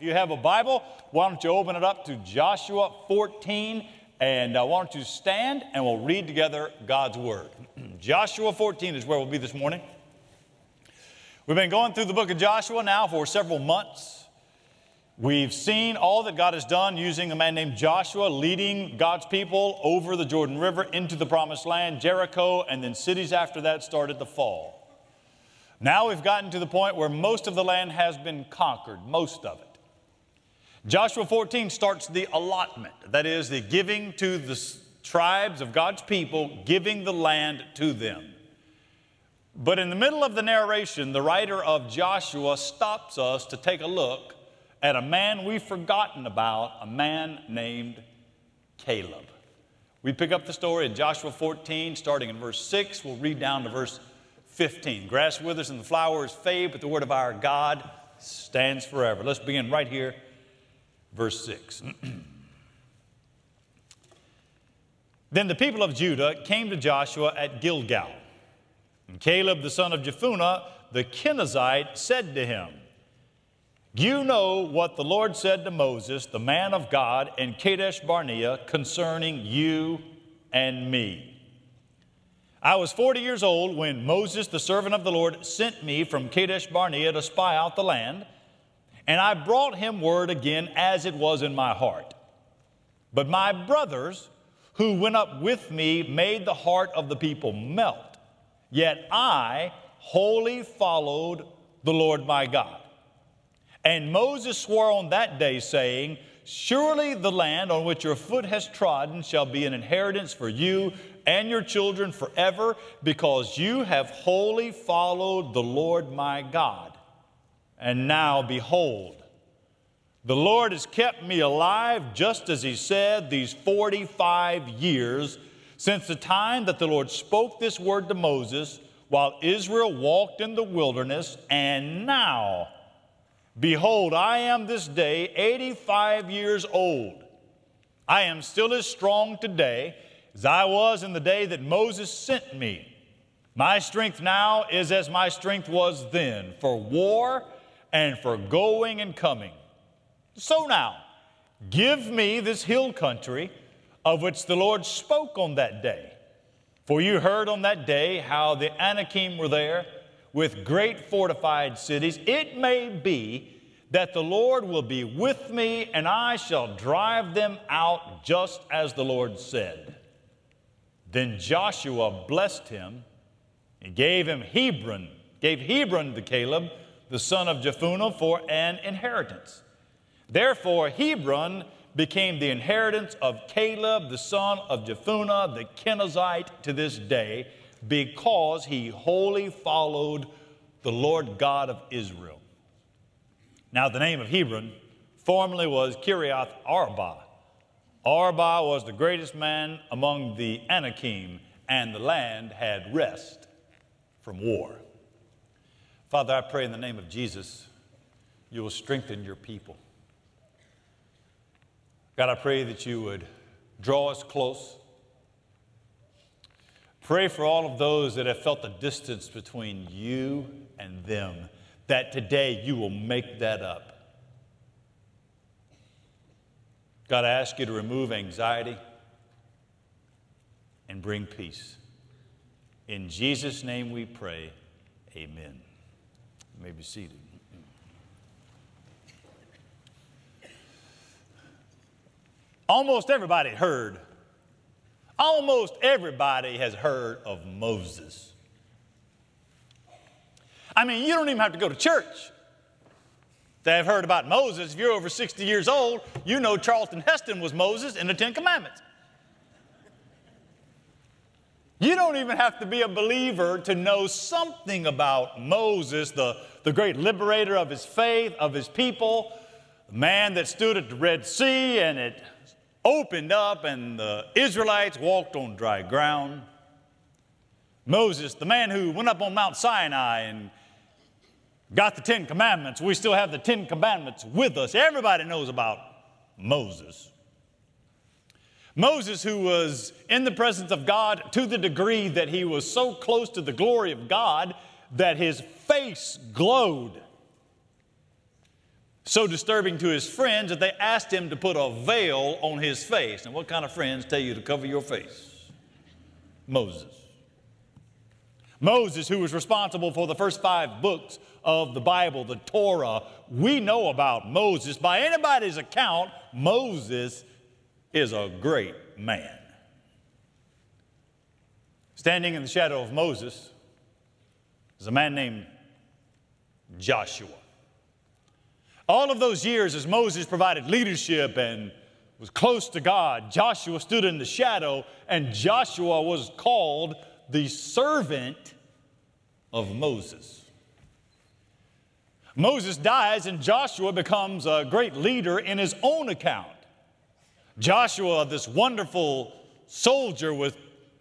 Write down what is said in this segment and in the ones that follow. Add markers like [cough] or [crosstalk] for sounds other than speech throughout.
If you have a Bible, why don't you open it up to Joshua 14 and uh, why don't you stand and we'll read together God's Word. [clears throat] Joshua 14 is where we'll be this morning. We've been going through the book of Joshua now for several months. We've seen all that God has done using a man named Joshua leading God's people over the Jordan River into the promised land, Jericho, and then cities after that started to fall. Now we've gotten to the point where most of the land has been conquered, most of it. Joshua 14 starts the allotment, that is, the giving to the tribes of God's people, giving the land to them. But in the middle of the narration, the writer of Joshua stops us to take a look at a man we've forgotten about, a man named Caleb. We pick up the story in Joshua 14, starting in verse 6. We'll read down to verse 15. Grass withers and the flowers fade, but the word of our God stands forever. Let's begin right here verse 6. [clears throat] then the people of Judah came to Joshua at Gilgal. And Caleb the son of Jephunneh the Kenizzite said to him, You know what the Lord said to Moses, the man of God, in Kadesh Barnea concerning you and me. I was 40 years old when Moses, the servant of the Lord, sent me from Kadesh Barnea to spy out the land. And I brought him word again as it was in my heart. But my brothers who went up with me made the heart of the people melt. Yet I wholly followed the Lord my God. And Moses swore on that day, saying, Surely the land on which your foot has trodden shall be an inheritance for you and your children forever, because you have wholly followed the Lord my God. And now, behold, the Lord has kept me alive, just as He said, these 45 years since the time that the Lord spoke this word to Moses while Israel walked in the wilderness. And now, behold, I am this day 85 years old. I am still as strong today as I was in the day that Moses sent me. My strength now is as my strength was then for war and for going and coming. So now, give me this hill country of which the Lord spoke on that day. For you heard on that day how the Anakim were there with great fortified cities. It may be that the Lord will be with me and I shall drive them out just as the Lord said. Then Joshua blessed him and gave him Hebron, gave Hebron to Caleb the son of Jephunneh, for an inheritance. Therefore, Hebron became the inheritance of Caleb, the son of Jephunneh, the Kenizzite, to this day, because he wholly followed the Lord God of Israel. Now, the name of Hebron formerly was Kiriath Arba. Arba was the greatest man among the Anakim, and the land had rest from war. Father, I pray in the name of Jesus, you will strengthen your people. God, I pray that you would draw us close. Pray for all of those that have felt the distance between you and them, that today you will make that up. God, I ask you to remove anxiety and bring peace. In Jesus' name we pray, amen. You may be seated. Almost everybody heard, almost everybody has heard of Moses. I mean, you don't even have to go to church to have heard about Moses. If you're over 60 years old, you know Charlton Heston was Moses in the Ten Commandments. You don't even have to be a believer to know something about Moses, the, the great liberator of his faith, of his people, the man that stood at the Red Sea and it opened up and the Israelites walked on dry ground. Moses, the man who went up on Mount Sinai and got the Ten Commandments. We still have the Ten Commandments with us. Everybody knows about Moses. Moses, who was in the presence of God to the degree that he was so close to the glory of God that his face glowed. So disturbing to his friends that they asked him to put a veil on his face. And what kind of friends tell you to cover your face? Moses. Moses, who was responsible for the first five books of the Bible, the Torah, we know about Moses. By anybody's account, Moses is a great man. Standing in the shadow of Moses is a man named Joshua. All of those years, as Moses provided leadership and was close to God, Joshua stood in the shadow, and Joshua was called the servant of Moses. Moses dies, and Joshua becomes a great leader in his own account. Joshua, this wonderful soldier with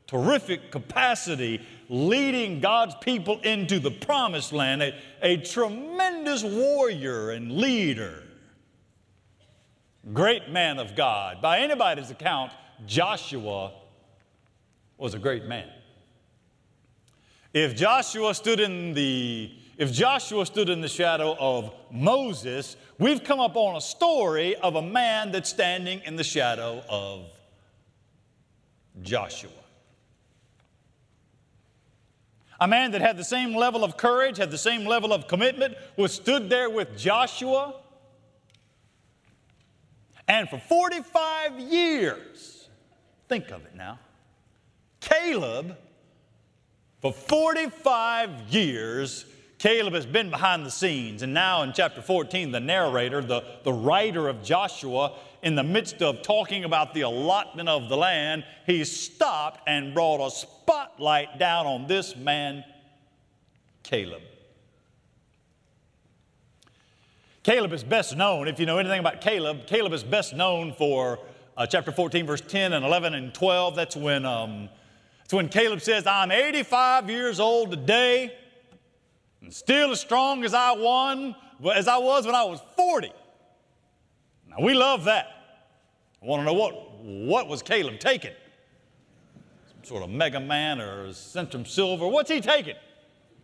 terrific capacity, leading God's people into the promised land, a, a tremendous warrior and leader. Great man of God. By anybody's account, Joshua was a great man. If Joshua stood in the if Joshua stood in the shadow of Moses, we've come up on a story of a man that's standing in the shadow of Joshua. A man that had the same level of courage, had the same level of commitment, was stood there with Joshua. And for 45 years, think of it now, Caleb, for 45 years, Caleb has been behind the scenes. And now in chapter 14, the narrator, the, the writer of Joshua, in the midst of talking about the allotment of the land, he stopped and brought a spotlight down on this man, Caleb. Caleb is best known, if you know anything about Caleb, Caleb is best known for uh, chapter 14, verse 10 and 11 and 12. That's when, um, that's when Caleb says, I'm 85 years old today and still as strong as I, won, as I was when I was 40. Now, we love that. I want to know what, what was Caleb taking? Some sort of Mega Man or Centrum Silver. What's he taking?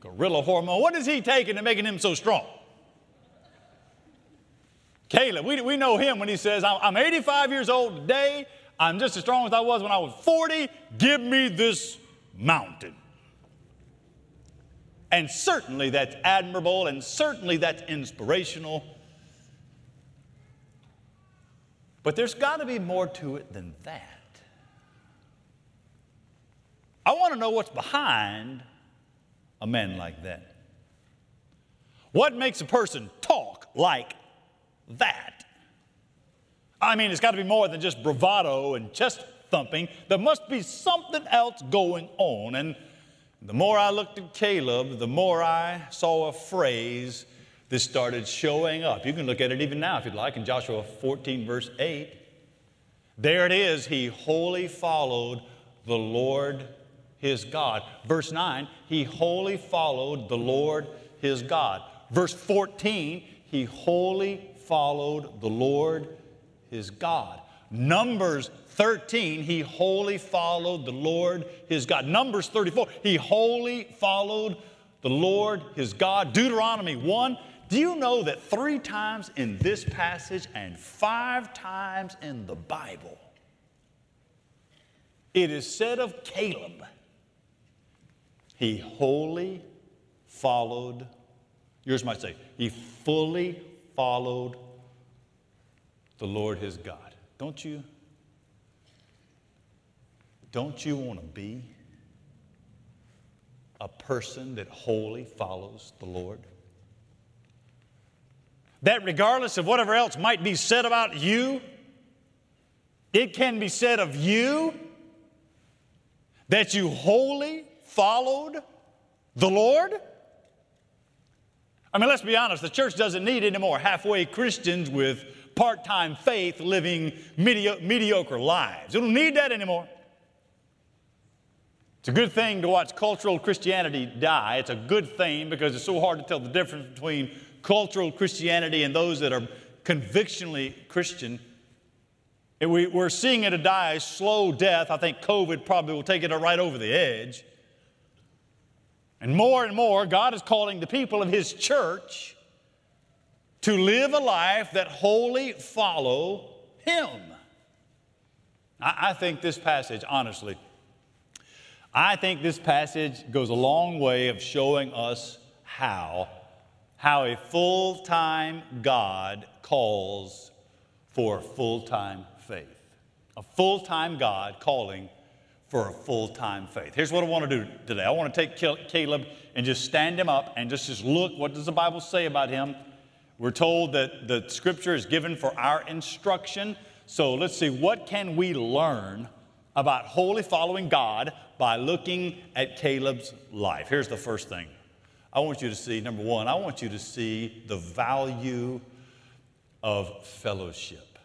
Gorilla hormone. What is he taking to making him so strong? Caleb, we, we know him when he says, I'm 85 years old today. I'm just as strong as I was when I was 40. Give me this mountain. And certainly that's admirable and certainly that's inspirational. But there's got to be more to it than that. I want to know what's behind a man like that. What makes a person talk like that? I mean, it's got to be more than just bravado and chest thumping. There must be something else going on. And the more I looked at Caleb, the more I saw a phrase that started showing up. You can look at it even now if you'd like in Joshua 14, verse 8. There it is. He wholly followed the Lord his God. Verse 9, he wholly followed the Lord his God. Verse 14, he wholly followed the Lord his God. Numbers 13, he wholly followed the Lord his God. Numbers 34, he wholly followed the Lord his God. Deuteronomy 1, do you know that three times in this passage and five times in the Bible, it is said of Caleb, he wholly followed, yours might say, he fully followed the Lord his God. Don't you? Don't you want to be a person that wholly follows the Lord? That regardless of whatever else might be said about you, it can be said of you that you wholly followed the Lord? I mean, let's be honest, the church doesn't need any more halfway Christians with part time faith living medio- mediocre lives. It don't need that anymore. It's a good thing to watch cultural Christianity die. It's a good thing because it's so hard to tell the difference between cultural Christianity and those that are convictionally Christian. And We, are seeing it die a slow death. I think COVID probably will take it right over the edge. And more and more, God is calling the people of His church to live a life that wholly follow Him. I, I think this passage, honestly, I think this passage goes a long way of showing us how, how a full-time God calls for full-time faith. A full-time God calling for a full-time faith. Here's what I want to do today. I want to take Caleb and just stand him up and just, just look, what does the Bible say about him? We're told that the scripture is given for our instruction. So let's see, what can we learn about wholly following God by looking at Caleb's life? Here's the first thing. I want you to see, number one, I want you to see the value of fellowship.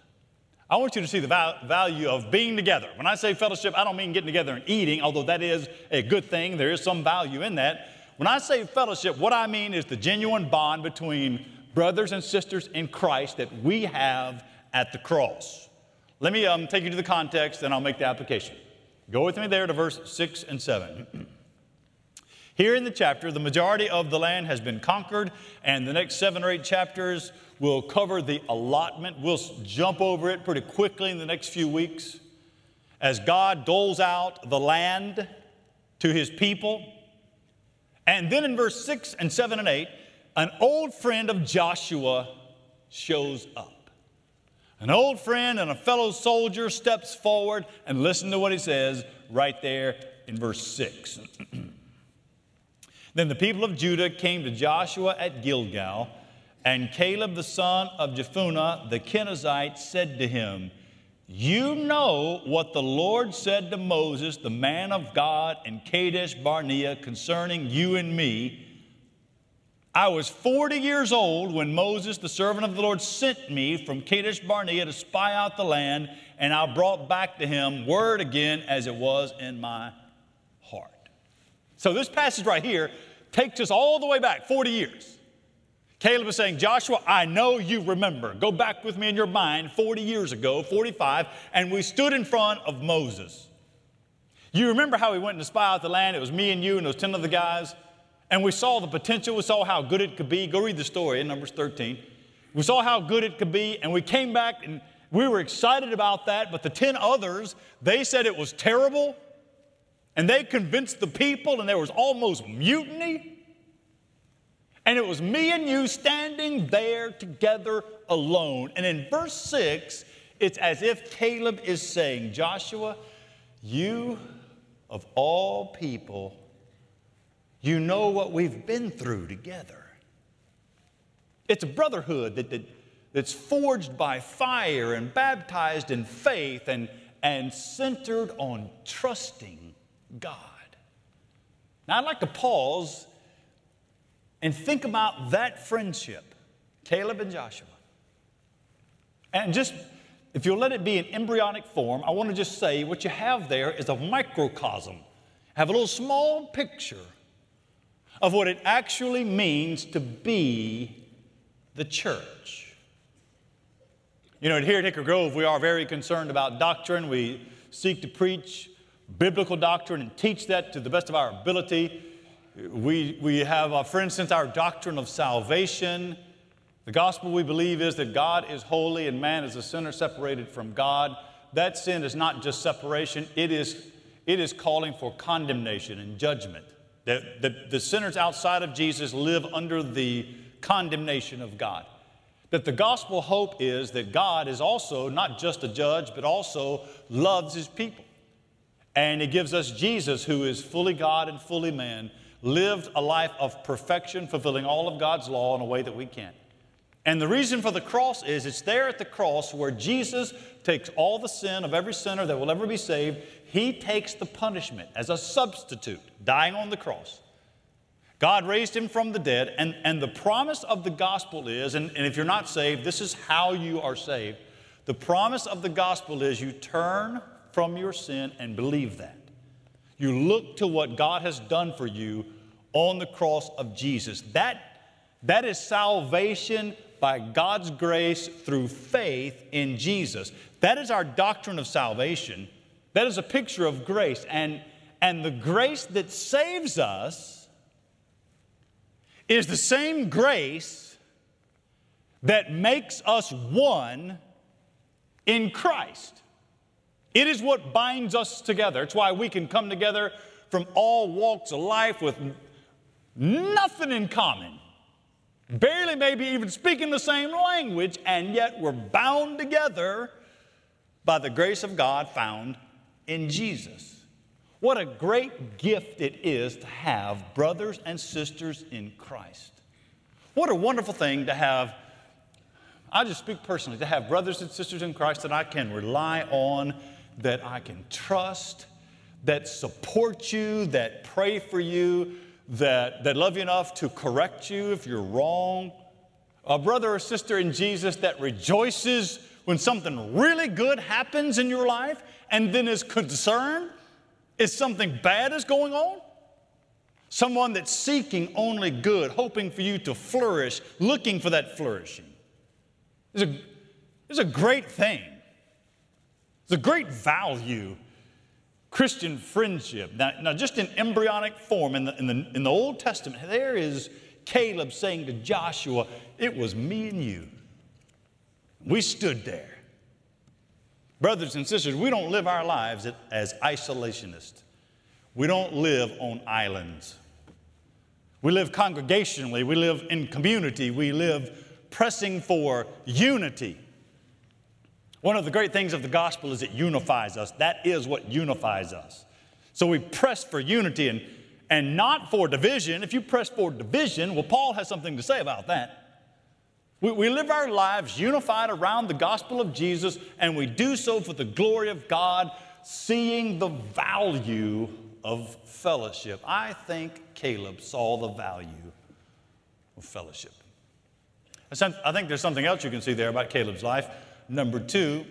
I want you to see the value of being together. When I say fellowship, I don't mean getting together and eating, although that is a good thing. There is some value in that. When I say fellowship, what I mean is the genuine bond between brothers and sisters in Christ that we have at the cross. Let me um, take you to the context and I'll make the application. Go with me there to verse 6 and 7. [clears throat] Here in the chapter, the majority of the land has been conquered, and the next seven or eight chapters will cover the allotment. We'll jump over it pretty quickly in the next few weeks as God doles out the land to his people. And then in verse 6 and 7 and 8, an old friend of Joshua shows up. An old friend and a fellow soldier steps forward and listen to what he says right there in verse 6. [clears throat] Then the people of Judah came to Joshua at Gilgal, and Caleb the son of Jephunneh the Kenizzite said to him, You know what the Lord said to Moses, the man of God, in Kadesh Barnea concerning you and me. I was 40 years old when Moses, the servant of the Lord, sent me from Kadesh Barnea to spy out the land, and I brought back to him word again as it was in my heart. So, this passage right here takes us all the way back 40 years. Caleb is saying, Joshua, I know you remember. Go back with me in your mind 40 years ago, 45, and we stood in front of Moses. You remember how we went to spy out the land? It was me and you and those 10 other guys. And we saw the potential. We saw how good it could be. Go read the story in Numbers 13. We saw how good it could be, and we came back and we were excited about that. But the 10 others, they said it was terrible and they convinced the people, and there was almost mutiny. And it was me and you standing there together alone. And in verse 6, it's as if Caleb is saying, Joshua, you of all people, you know what we've been through together. It's a brotherhood that, that, that's forged by fire and baptized in faith and, and centered on trusting God. Now, I'd like to pause and think about that friendship, Caleb and Joshua. And just, if you'll let it be in embryonic form, I want to just say what you have there is a microcosm. Have a little small picture of what it actually means to be the church. You know, here at Hickory Grove, we are very concerned about doctrine. We seek to preach biblical doctrine and teach that to the best of our ability. We, we have, uh, for instance, our doctrine of salvation. The gospel we believe is that God is holy and man is a sinner separated from God. That sin is not just separation, it is, it is calling for condemnation and judgment. That the, the sinners outside of Jesus live under the condemnation of God. That the gospel hope is that God is also not just a judge, but also loves his people. And it gives us Jesus, who is fully God and fully man, lived a life of perfection, fulfilling all of God's law in a way that we can't. And the reason for the cross is it's there at the cross where Jesus takes all the sin of every sinner that will ever be saved. He takes the punishment as a substitute, dying on the cross. God raised him from the dead, and, and the promise of the gospel is, and, and if you're not saved, this is how you are saved. The promise of the gospel is you turn from your sin and believe that. You look to what God has done for you on the cross of Jesus. That, that is salvation by God's grace through faith in Jesus. That is our doctrine of salvation. That is a picture of grace. And, and the grace that saves us is the same grace that makes us one in Christ. It is what binds us together. It's why we can come together from all walks of life with nothing in common, barely maybe even speaking the same language, and yet we're bound together by the grace of God found in Jesus. What a great gift it is to have brothers and sisters in Christ. What a wonderful thing to have, I just speak personally, to have brothers and sisters in Christ that I can rely on, that I can trust, that support you, that pray for you, that, that love you enough to correct you if you're wrong. A brother or sister in Jesus that rejoices when something really good happens in your life and then is concerned Is something bad is going on. Someone that's seeking only good, hoping for you to flourish, looking for that flourishing. It's a, it's a great thing. It's a great value Christian friendship. Now, now just in embryonic form, in the, in, the, in the Old Testament, there is Caleb saying to Joshua, It was me and you. We stood there. Brothers and sisters, we don't live our lives as isolationists. We don't live on islands. We live congregationally, we live in community, we live pressing for unity. One of the great things of the gospel is it unifies us. That is what unifies us. So we press for unity and, and not for division. If you press for division, well, Paul has something to say about that. We, we live our lives unified around the gospel of Jesus, and we do so for the glory of God, seeing the value of fellowship. I think Caleb saw the value of fellowship. I think there's something else you can see there about Caleb's life. Number two,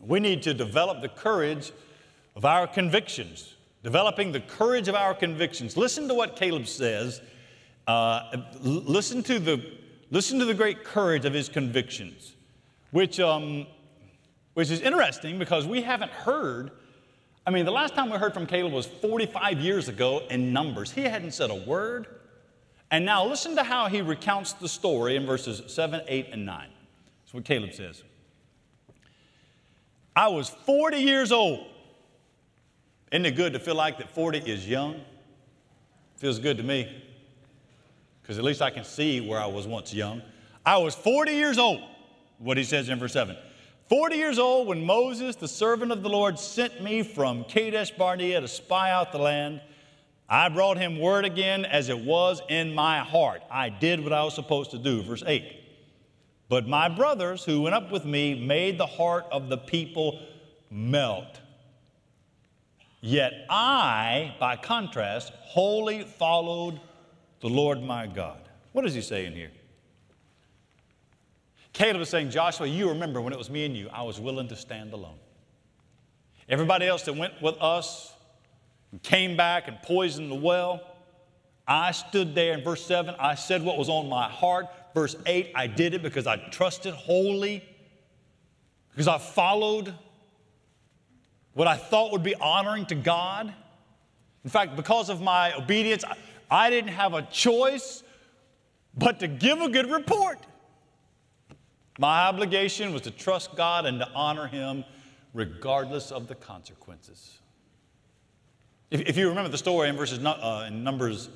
we need to develop the courage of our convictions. Developing the courage of our convictions. Listen to what Caleb says. Uh, listen, to the, listen to the great courage of his convictions, which, um, which is interesting because we haven't heard. I mean, the last time we heard from Caleb was 45 years ago in Numbers. He hadn't said a word. And now listen to how he recounts the story in verses 7, 8, and 9. That's what Caleb says. I was 40 years old. Isn't it good to feel like that 40 is young? Feels good to me because at least I can see where I was once young. I was 40 years old, what he says in verse 7. 40 years old when Moses, the servant of the Lord, sent me from Kadesh Barnea to spy out the land. I brought him word again as it was in my heart. I did what I was supposed to do. Verse 8. But my brothers who went up with me made the heart of the people melt. Yet I, by contrast, wholly followed the Lord my God. What is he saying here? Caleb is saying, Joshua, you remember when it was me and you, I was willing to stand alone. Everybody else that went with us and came back and poisoned the well, I stood there in verse 7. I said what was on my heart. Verse 8, I did it because I trusted wholly, because I followed what I thought would be honoring to God. In fact, because of my obedience, I didn't have a choice but to give a good report. My obligation was to trust God and to honor Him regardless of the consequences. If, if you remember the story in verses uh, in Numbers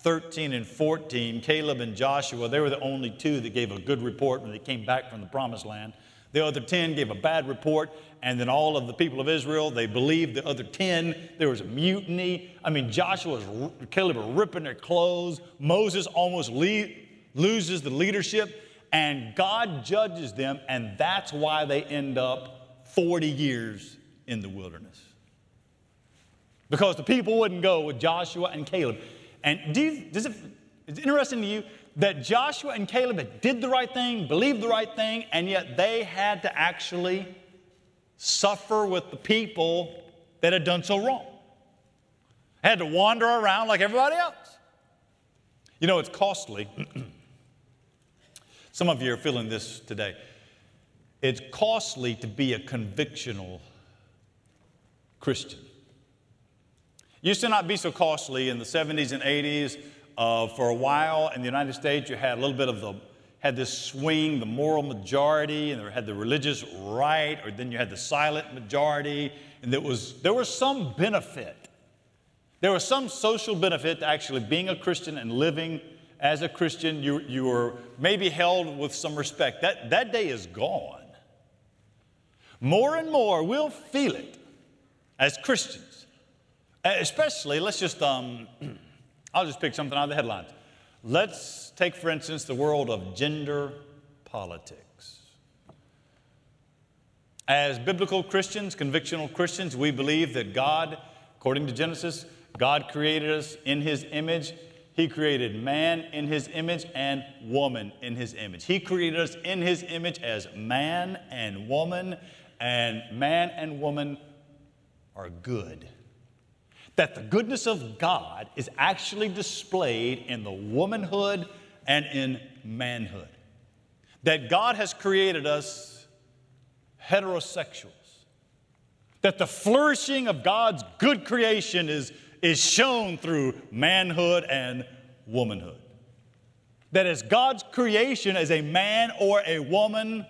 13 and 14, Caleb and Joshua, they were the only two that gave a good report when they came back from the promised land. The other 10 gave a bad report, and then all of the people of Israel, they believed the other 10. There was a mutiny. I mean, Joshua and Caleb were ripping their clothes. Moses almost le- loses the leadership, and God judges them, and that's why they end up 40 years in the wilderness. Because the people wouldn't go with Joshua and Caleb. And do you, does it, it's interesting to you that Joshua and Caleb did the right thing, believed the right thing, and yet they had to actually suffer with the people that had done so wrong. Had to wander around like everybody else. You know, it's costly. [clears throat] Some of you are feeling this today. It's costly to be a convictional Christian. Used to not be so costly in the 70s and 80s. Uh, for a while in the United States, you had a little bit of the had this swing, the moral majority, and they had the religious right, or then you had the silent majority, and there was, there was some benefit. There was some social benefit to actually being a Christian and living as a Christian. You, you were maybe held with some respect. That, that day is gone. More and more, we'll feel it as Christians. Especially, let's just, um, [clears throat] I'll just pick something out of the headlines. Let's take, for instance, the world of gender politics. As biblical Christians, convictional Christians, we believe that God, according to Genesis, God created us in His image. He created man in His image and woman in His image. He created us in His image as man and woman, and man and woman are good that the goodness of God is actually displayed in the womanhood and in manhood. That God has created us heterosexuals. That the flourishing of God's good creation is, is shown through manhood and womanhood. That as God's creation, as a man or a woman,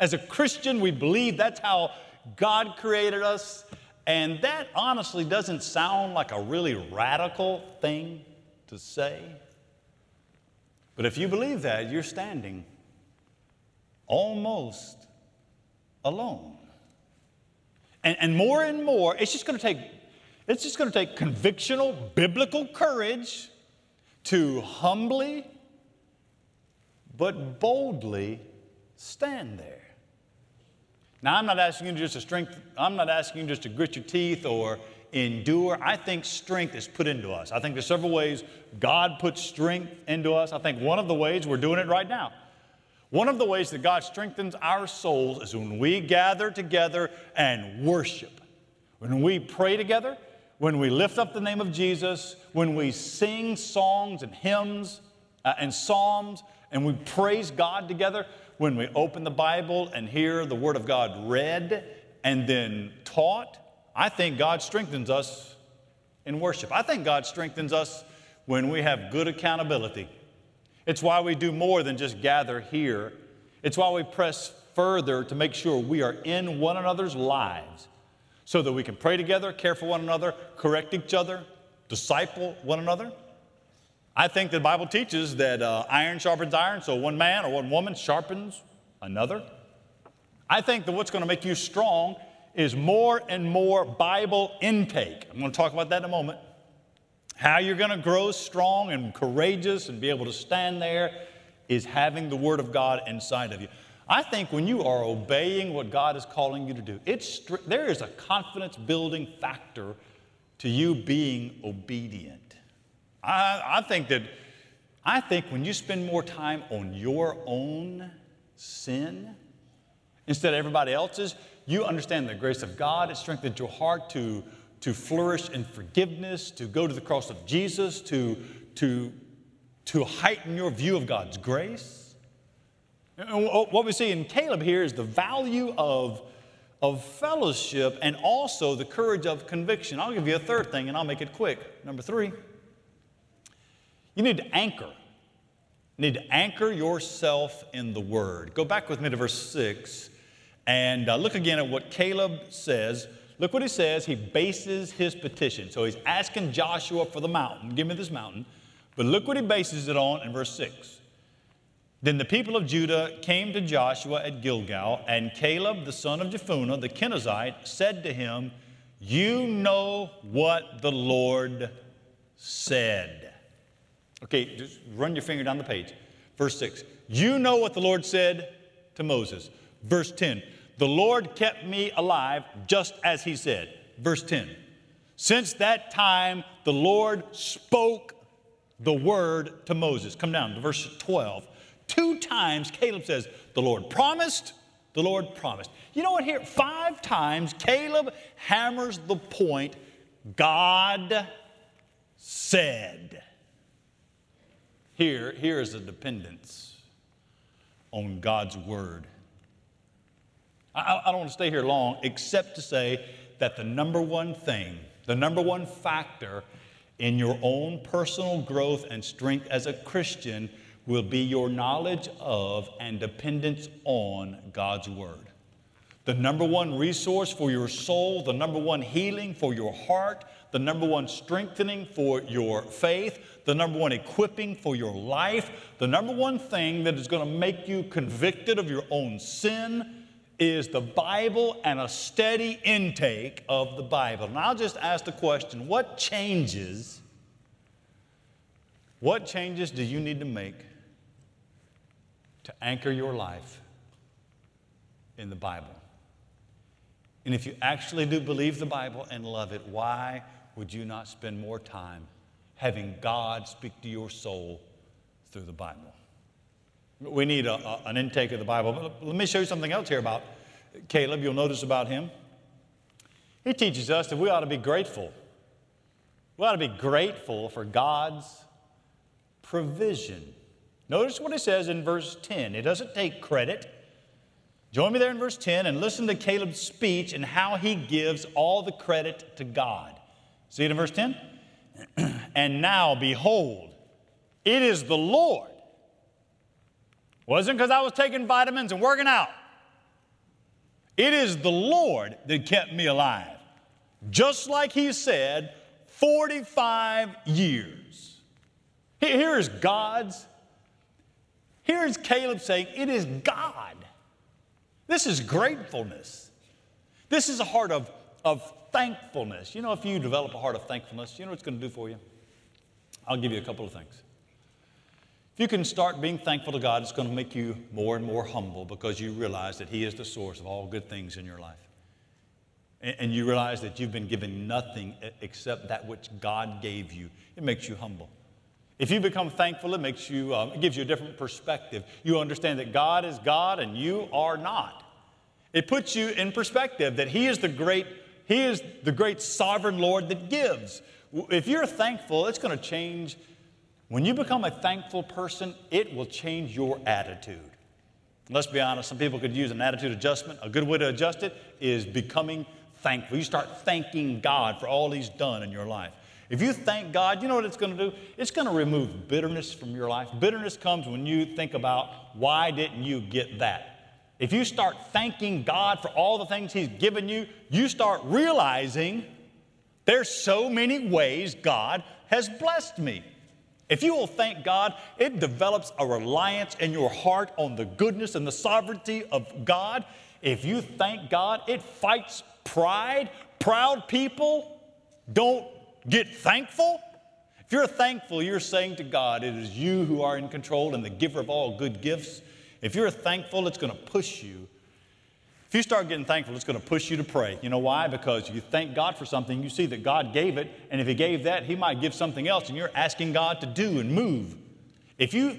as a Christian, we believe that's how God created us and that honestly doesn't sound like a really radical thing to say. But if you believe that, you're standing almost alone. And, and more and more, it's just going to take, it's just going to take convictional, biblical courage to humbly but boldly stand there. Now, I'm not asking you just to strength, I'm not asking you just to grit your teeth or endure. I think strength is put into us. I think there's several ways God puts strength into us. I think one of the ways we're doing it right now. One of the ways that God strengthens our souls is when we gather together and worship. When we pray together, when we lift up the name of Jesus, when we sing songs and hymns uh, and psalms, and we praise God together, when we open the Bible and hear the Word of God read and then taught, I think God strengthens us in worship. I think God strengthens us when we have good accountability. It's why we do more than just gather here. It's why we press further to make sure we are in one another's lives so that we can pray together, care for one another, correct each other, disciple one another. I think the Bible teaches that uh, iron sharpens iron, so one man or one woman sharpens another. I think that what's going to make you strong is more and more Bible intake. I'm going to talk about that in a moment. How you're going to grow strong and courageous and be able to stand there is having the Word of God inside of you. I think when you are obeying what God is calling you to do, it's, there is a confidence building factor to you being obedient. I, I, think that, I think when you spend more time on your own sin instead of everybody else's, you understand the grace of God. It strengthens your heart to, to flourish in forgiveness, to go to the cross of Jesus, to, to, to heighten your view of God's grace. And what we see in Caleb here is the value of, of fellowship and also the courage of conviction. I'll give you a third thing and I'll make it quick. Number three. You need to anchor. You need to anchor yourself in the Word. Go back with me to verse 6 and uh, look again at what Caleb says. Look what he says. He bases his petition. So he's asking Joshua for the mountain. Give me this mountain. But look what he bases it on in verse 6. Then the people of Judah came to Joshua at Gilgal, and Caleb, the son of Jephunneh, the Kenizzite, said to him, You know what the Lord said. Okay, just run your finger down the page. Verse 6. You know what the Lord said to Moses. Verse 10. The Lord kept me alive just as he said. Verse 10. Since that time, the Lord spoke the word to Moses. Come down to verse 12. Two times Caleb says, The Lord promised, the Lord promised. You know what here? Five times Caleb hammers the point God said. Here, here is a dependence on God's word. I, I don't want to stay here long except to say that the number one thing, the number one factor in your own personal growth and strength as a Christian will be your knowledge of and dependence on God's Word. The number one resource for your soul, the number one healing for your heart, the number one strengthening for your faith, the number one equipping for your life, the number one thing that is going to make you convicted of your own sin is the Bible and a steady intake of the Bible. And I'll just ask the question what changes? What changes do you need to make to anchor your life in the Bible? And if you actually do believe the Bible and love it, why would you not spend more time having God speak to your soul through the Bible? We need a, a, an intake of the Bible. But let me show you something else here about Caleb. You'll notice about him. He teaches us that we ought to be grateful. We ought to be grateful for God's provision. Notice what it says in verse 10. It doesn't take credit. Join me there in verse 10 and listen to Caleb's speech and how he gives all the credit to God. See it in verse 10? [clears throat] and now, behold, it is the Lord. Wasn't because I was taking vitamins and working out. It is the Lord that kept me alive. Just like he said, 45 years. Here is God's, here is Caleb saying, It is God. This is gratefulness. This is a heart of, of thankfulness. You know, if you develop a heart of thankfulness, you know what it's going to do for you? I'll give you a couple of things. If you can start being thankful to God, it's going to make you more and more humble because you realize that He is the source of all good things in your life. And you realize that you've been given nothing except that which God gave you. It makes you humble. If you become thankful, it makes you, um, it gives you a different perspective. You understand that God is God and you are not. It puts you in perspective that He is the great he is the great sovereign Lord that gives. If you're thankful, it's going to change. When you become a thankful person, it will change your attitude. Let's be honest, some people could use an attitude adjustment. A good way to adjust it is becoming thankful. You start thanking God for all He's done in your life. If you thank God, you know what it's going to do? It's going to remove bitterness from your life. Bitterness comes when you think about why didn't you get that? If you start thanking God for all the things He's given you, you start realizing there's so many ways God has blessed me. If you will thank God, it develops a reliance in your heart on the goodness and the sovereignty of God. If you thank God, it fights pride. Proud people don't get thankful. If you're thankful, you're saying to God, It is you who are in control and the giver of all good gifts. If you're thankful, it's going to push you. If you start getting thankful, it's going to push you to pray. You know why? Because you thank God for something, you see that God gave it, and if He gave that, He might give something else, and you're asking God to do and move. If you,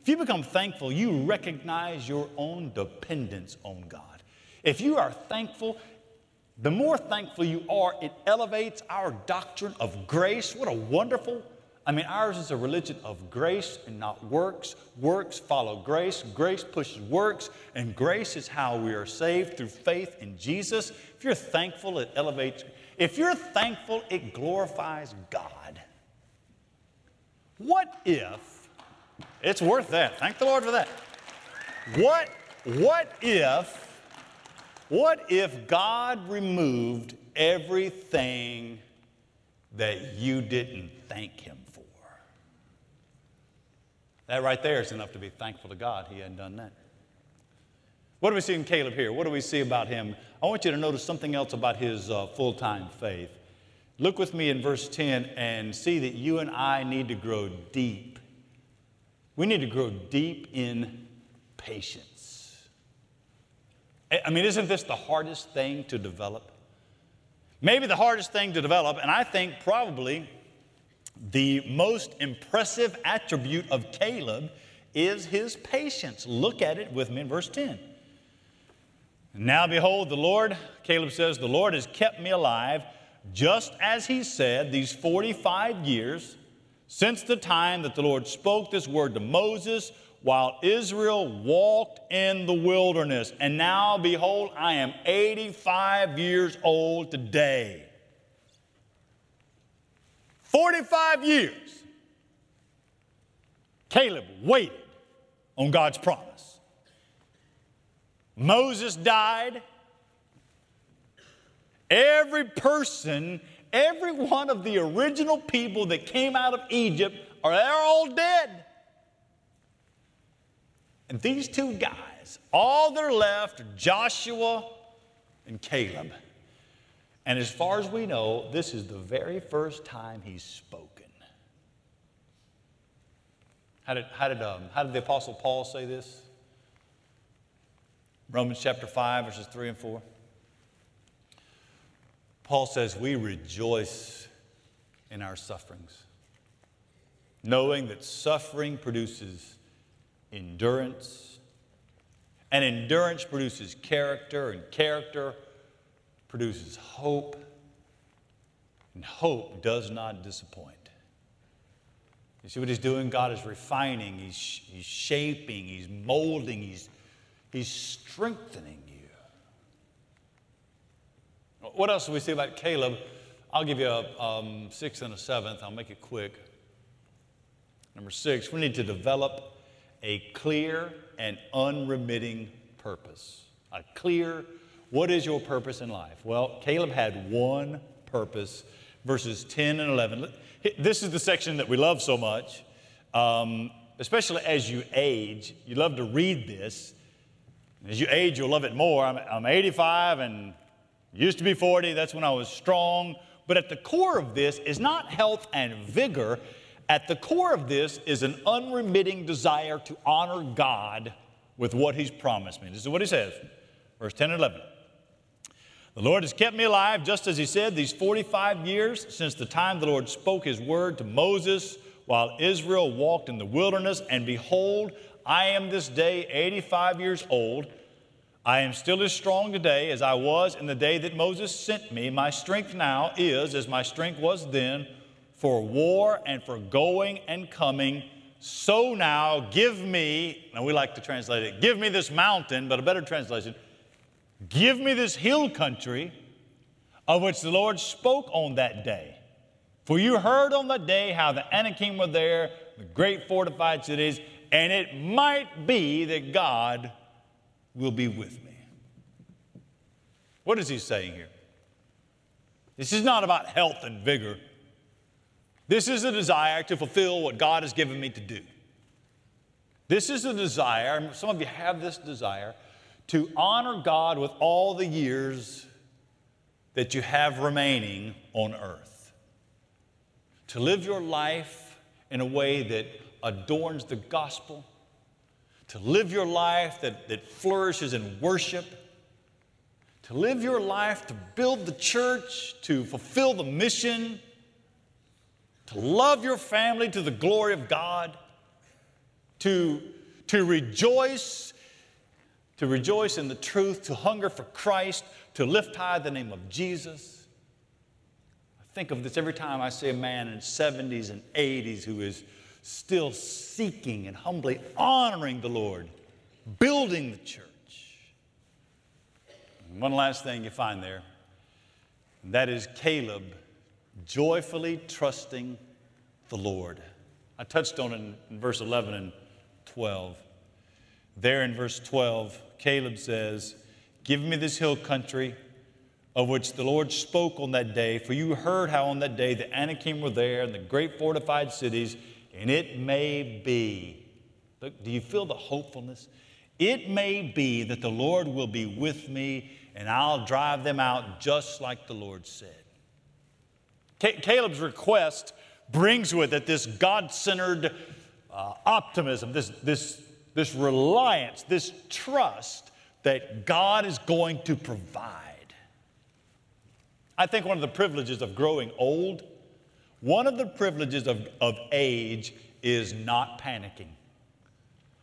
if you become thankful, you recognize your own dependence on God. If you are thankful, the more thankful you are, it elevates our doctrine of grace. What a wonderful I mean, ours is a religion of grace and not works. Works follow grace. Grace pushes works. And grace is how we are saved through faith in Jesus. If you're thankful, it elevates. If you're thankful, it glorifies God. What if, it's worth that. Thank the Lord for that. What, what if, what if God removed everything that you didn't thank Him for? that right there is enough to be thankful to God he hadn't done that. What do we see in Caleb here? What do we see about him? I want you to notice something else about his uh, full time faith. Look with me in verse 10 and see that you and I need to grow deep. We need to grow deep in patience. I mean, isn't this the hardest thing to develop? Maybe the hardest thing to develop, and I think probably the most impressive attribute of Caleb is his patience. Look at it with me in verse 10. Now, behold, the Lord, Caleb says, the Lord has kept me alive just as he said these 45 years since the time that the Lord spoke this word to Moses while Israel walked in the wilderness. And now, behold, I am 85 years old today. 45 years. Caleb waited on God's promise. Moses died. Every person, every one of the original people that came out of Egypt are they're all dead. And these two guys, all that are left are Joshua and Caleb. And as far as we know, this is the very first time he's spoken. How did, how did, um, how did the Apostle Paul say this? Romans chapter 5, verses 3 and 4. Paul says, We rejoice in our sufferings, knowing that suffering produces endurance, and endurance produces character, and character produces hope, and hope does not disappoint. You see what he's doing? God is refining, he's, he's shaping, he's molding, he's, he's strengthening you. What else do we see about Caleb? I'll give you a um, sixth and a seventh. I'll make it quick. Number six, we need to develop a clear and unremitting purpose. A clear, what is your purpose in life? Well, Caleb had one purpose, verses 10 and 11. This is the section that we love so much, um, especially as you age. You love to read this. As you age, you'll love it more. I'm, I'm 85 and used to be 40. That's when I was strong. But at the core of this is not health and vigor. At the core of this is an unremitting desire to honor God with what He's promised me. This is what He says, verse 10 and 11. The Lord has kept me alive, just as He said, these 45 years since the time the Lord spoke His word to Moses while Israel walked in the wilderness. And behold, I am this day 85 years old. I am still as strong today as I was in the day that Moses sent me. My strength now is as my strength was then for war and for going and coming. So now give me, and we like to translate it, give me this mountain, but a better translation, Give me this hill country of which the Lord spoke on that day. For you heard on that day how the Anakim were there, the great fortified cities, and it might be that God will be with me. What is he saying here? This is not about health and vigor. This is a desire to fulfill what God has given me to do. This is a desire, some of you have this desire, to honor God with all the years that you have remaining on earth. To live your life in a way that adorns the gospel. To live your life that, that flourishes in worship. To live your life to build the church, to fulfill the mission. To love your family to the glory of God. To, to rejoice to rejoice in the truth, to hunger for Christ, to lift high the name of Jesus. I think of this every time I see a man in 70s and 80s who is still seeking and humbly honoring the Lord, building the church. And one last thing you find there, that is Caleb joyfully trusting the Lord. I touched on it in, in verse 11 and 12. There in verse 12, Caleb says, Give me this hill country of which the Lord spoke on that day, for you heard how on that day the Anakim were there and the great fortified cities, and it may be. Look, do you feel the hopefulness? It may be that the Lord will be with me and I'll drive them out just like the Lord said. Caleb's request brings with it this God centered uh, optimism, this, this this reliance, this trust that God is going to provide. I think one of the privileges of growing old, one of the privileges of, of age is not panicking.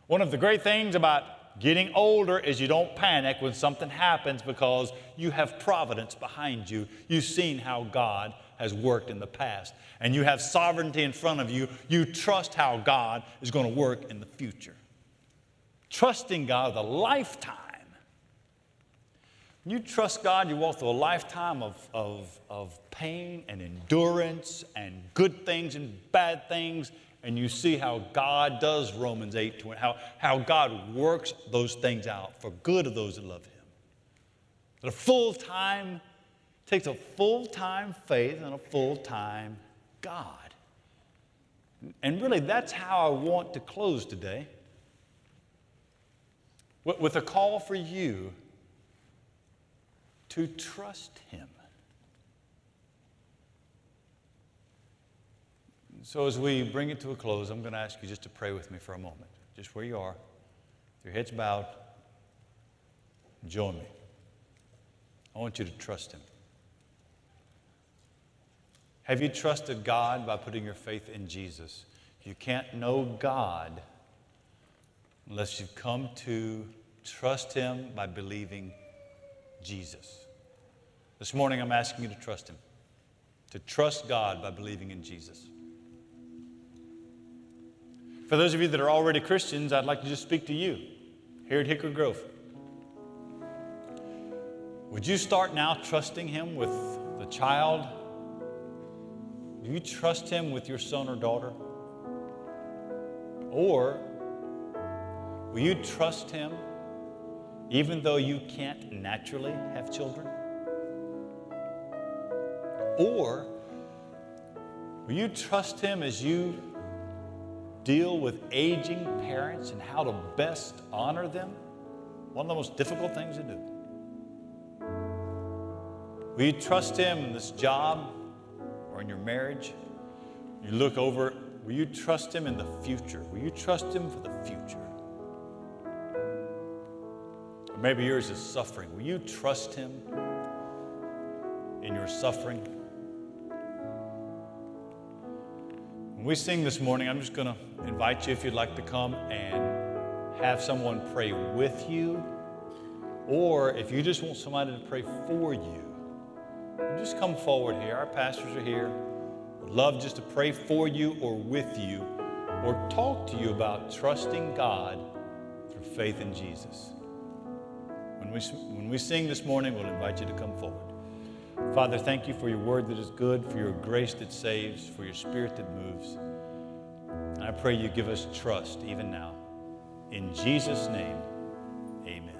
One of the great things about getting older is you don't panic when something happens because you have providence behind you. You've seen how God has worked in the past, and you have sovereignty in front of you. You trust how God is going to work in the future trusting God with a lifetime. You trust God, you walk through a lifetime of, of, of pain and endurance and good things and bad things and you see how God does Romans 8 20, how, how God works those things out for good of those that love Him. A full time takes a full time faith and a full time God. And really, that's how I want to close today with a call for you to trust Him. So, as we bring it to a close, I'm going to ask you just to pray with me for a moment, just where you are, your heads bowed. Join me. I want you to trust Him. Have you trusted God by putting your faith in Jesus? You can't know God unless you've come to trust Him by believing Jesus. This morning, I'm asking you to trust Him, to trust God by believing in Jesus. For those of you that are already Christians, I'd like to just speak to you here at Hickory Grove. Would you start now trusting Him with the child? Do you trust Him with your son or daughter? Or will you trust Him even though you can't naturally have children? Or will you trust Him as you deal with aging parents and how to best honor them? One of the most difficult things to do. Will you trust Him in this job or in your marriage? You look over, will you trust Him in the future? Will you trust Him for the future? Or maybe yours is suffering. Will you trust Him in your suffering? When we sing this morning, I'm just going to invite you if you'd like to come and have someone pray with you, or if you just want somebody to pray for you, you just come forward here. Our pastors are here. Would love just to pray for you or with you, or talk to you about trusting God through faith in Jesus. When we, when we sing this morning, we'll invite you to come forward. Father, thank you for your word that is good, for your grace that saves, for your spirit that moves. And I pray you give us trust even now. In Jesus' name, amen.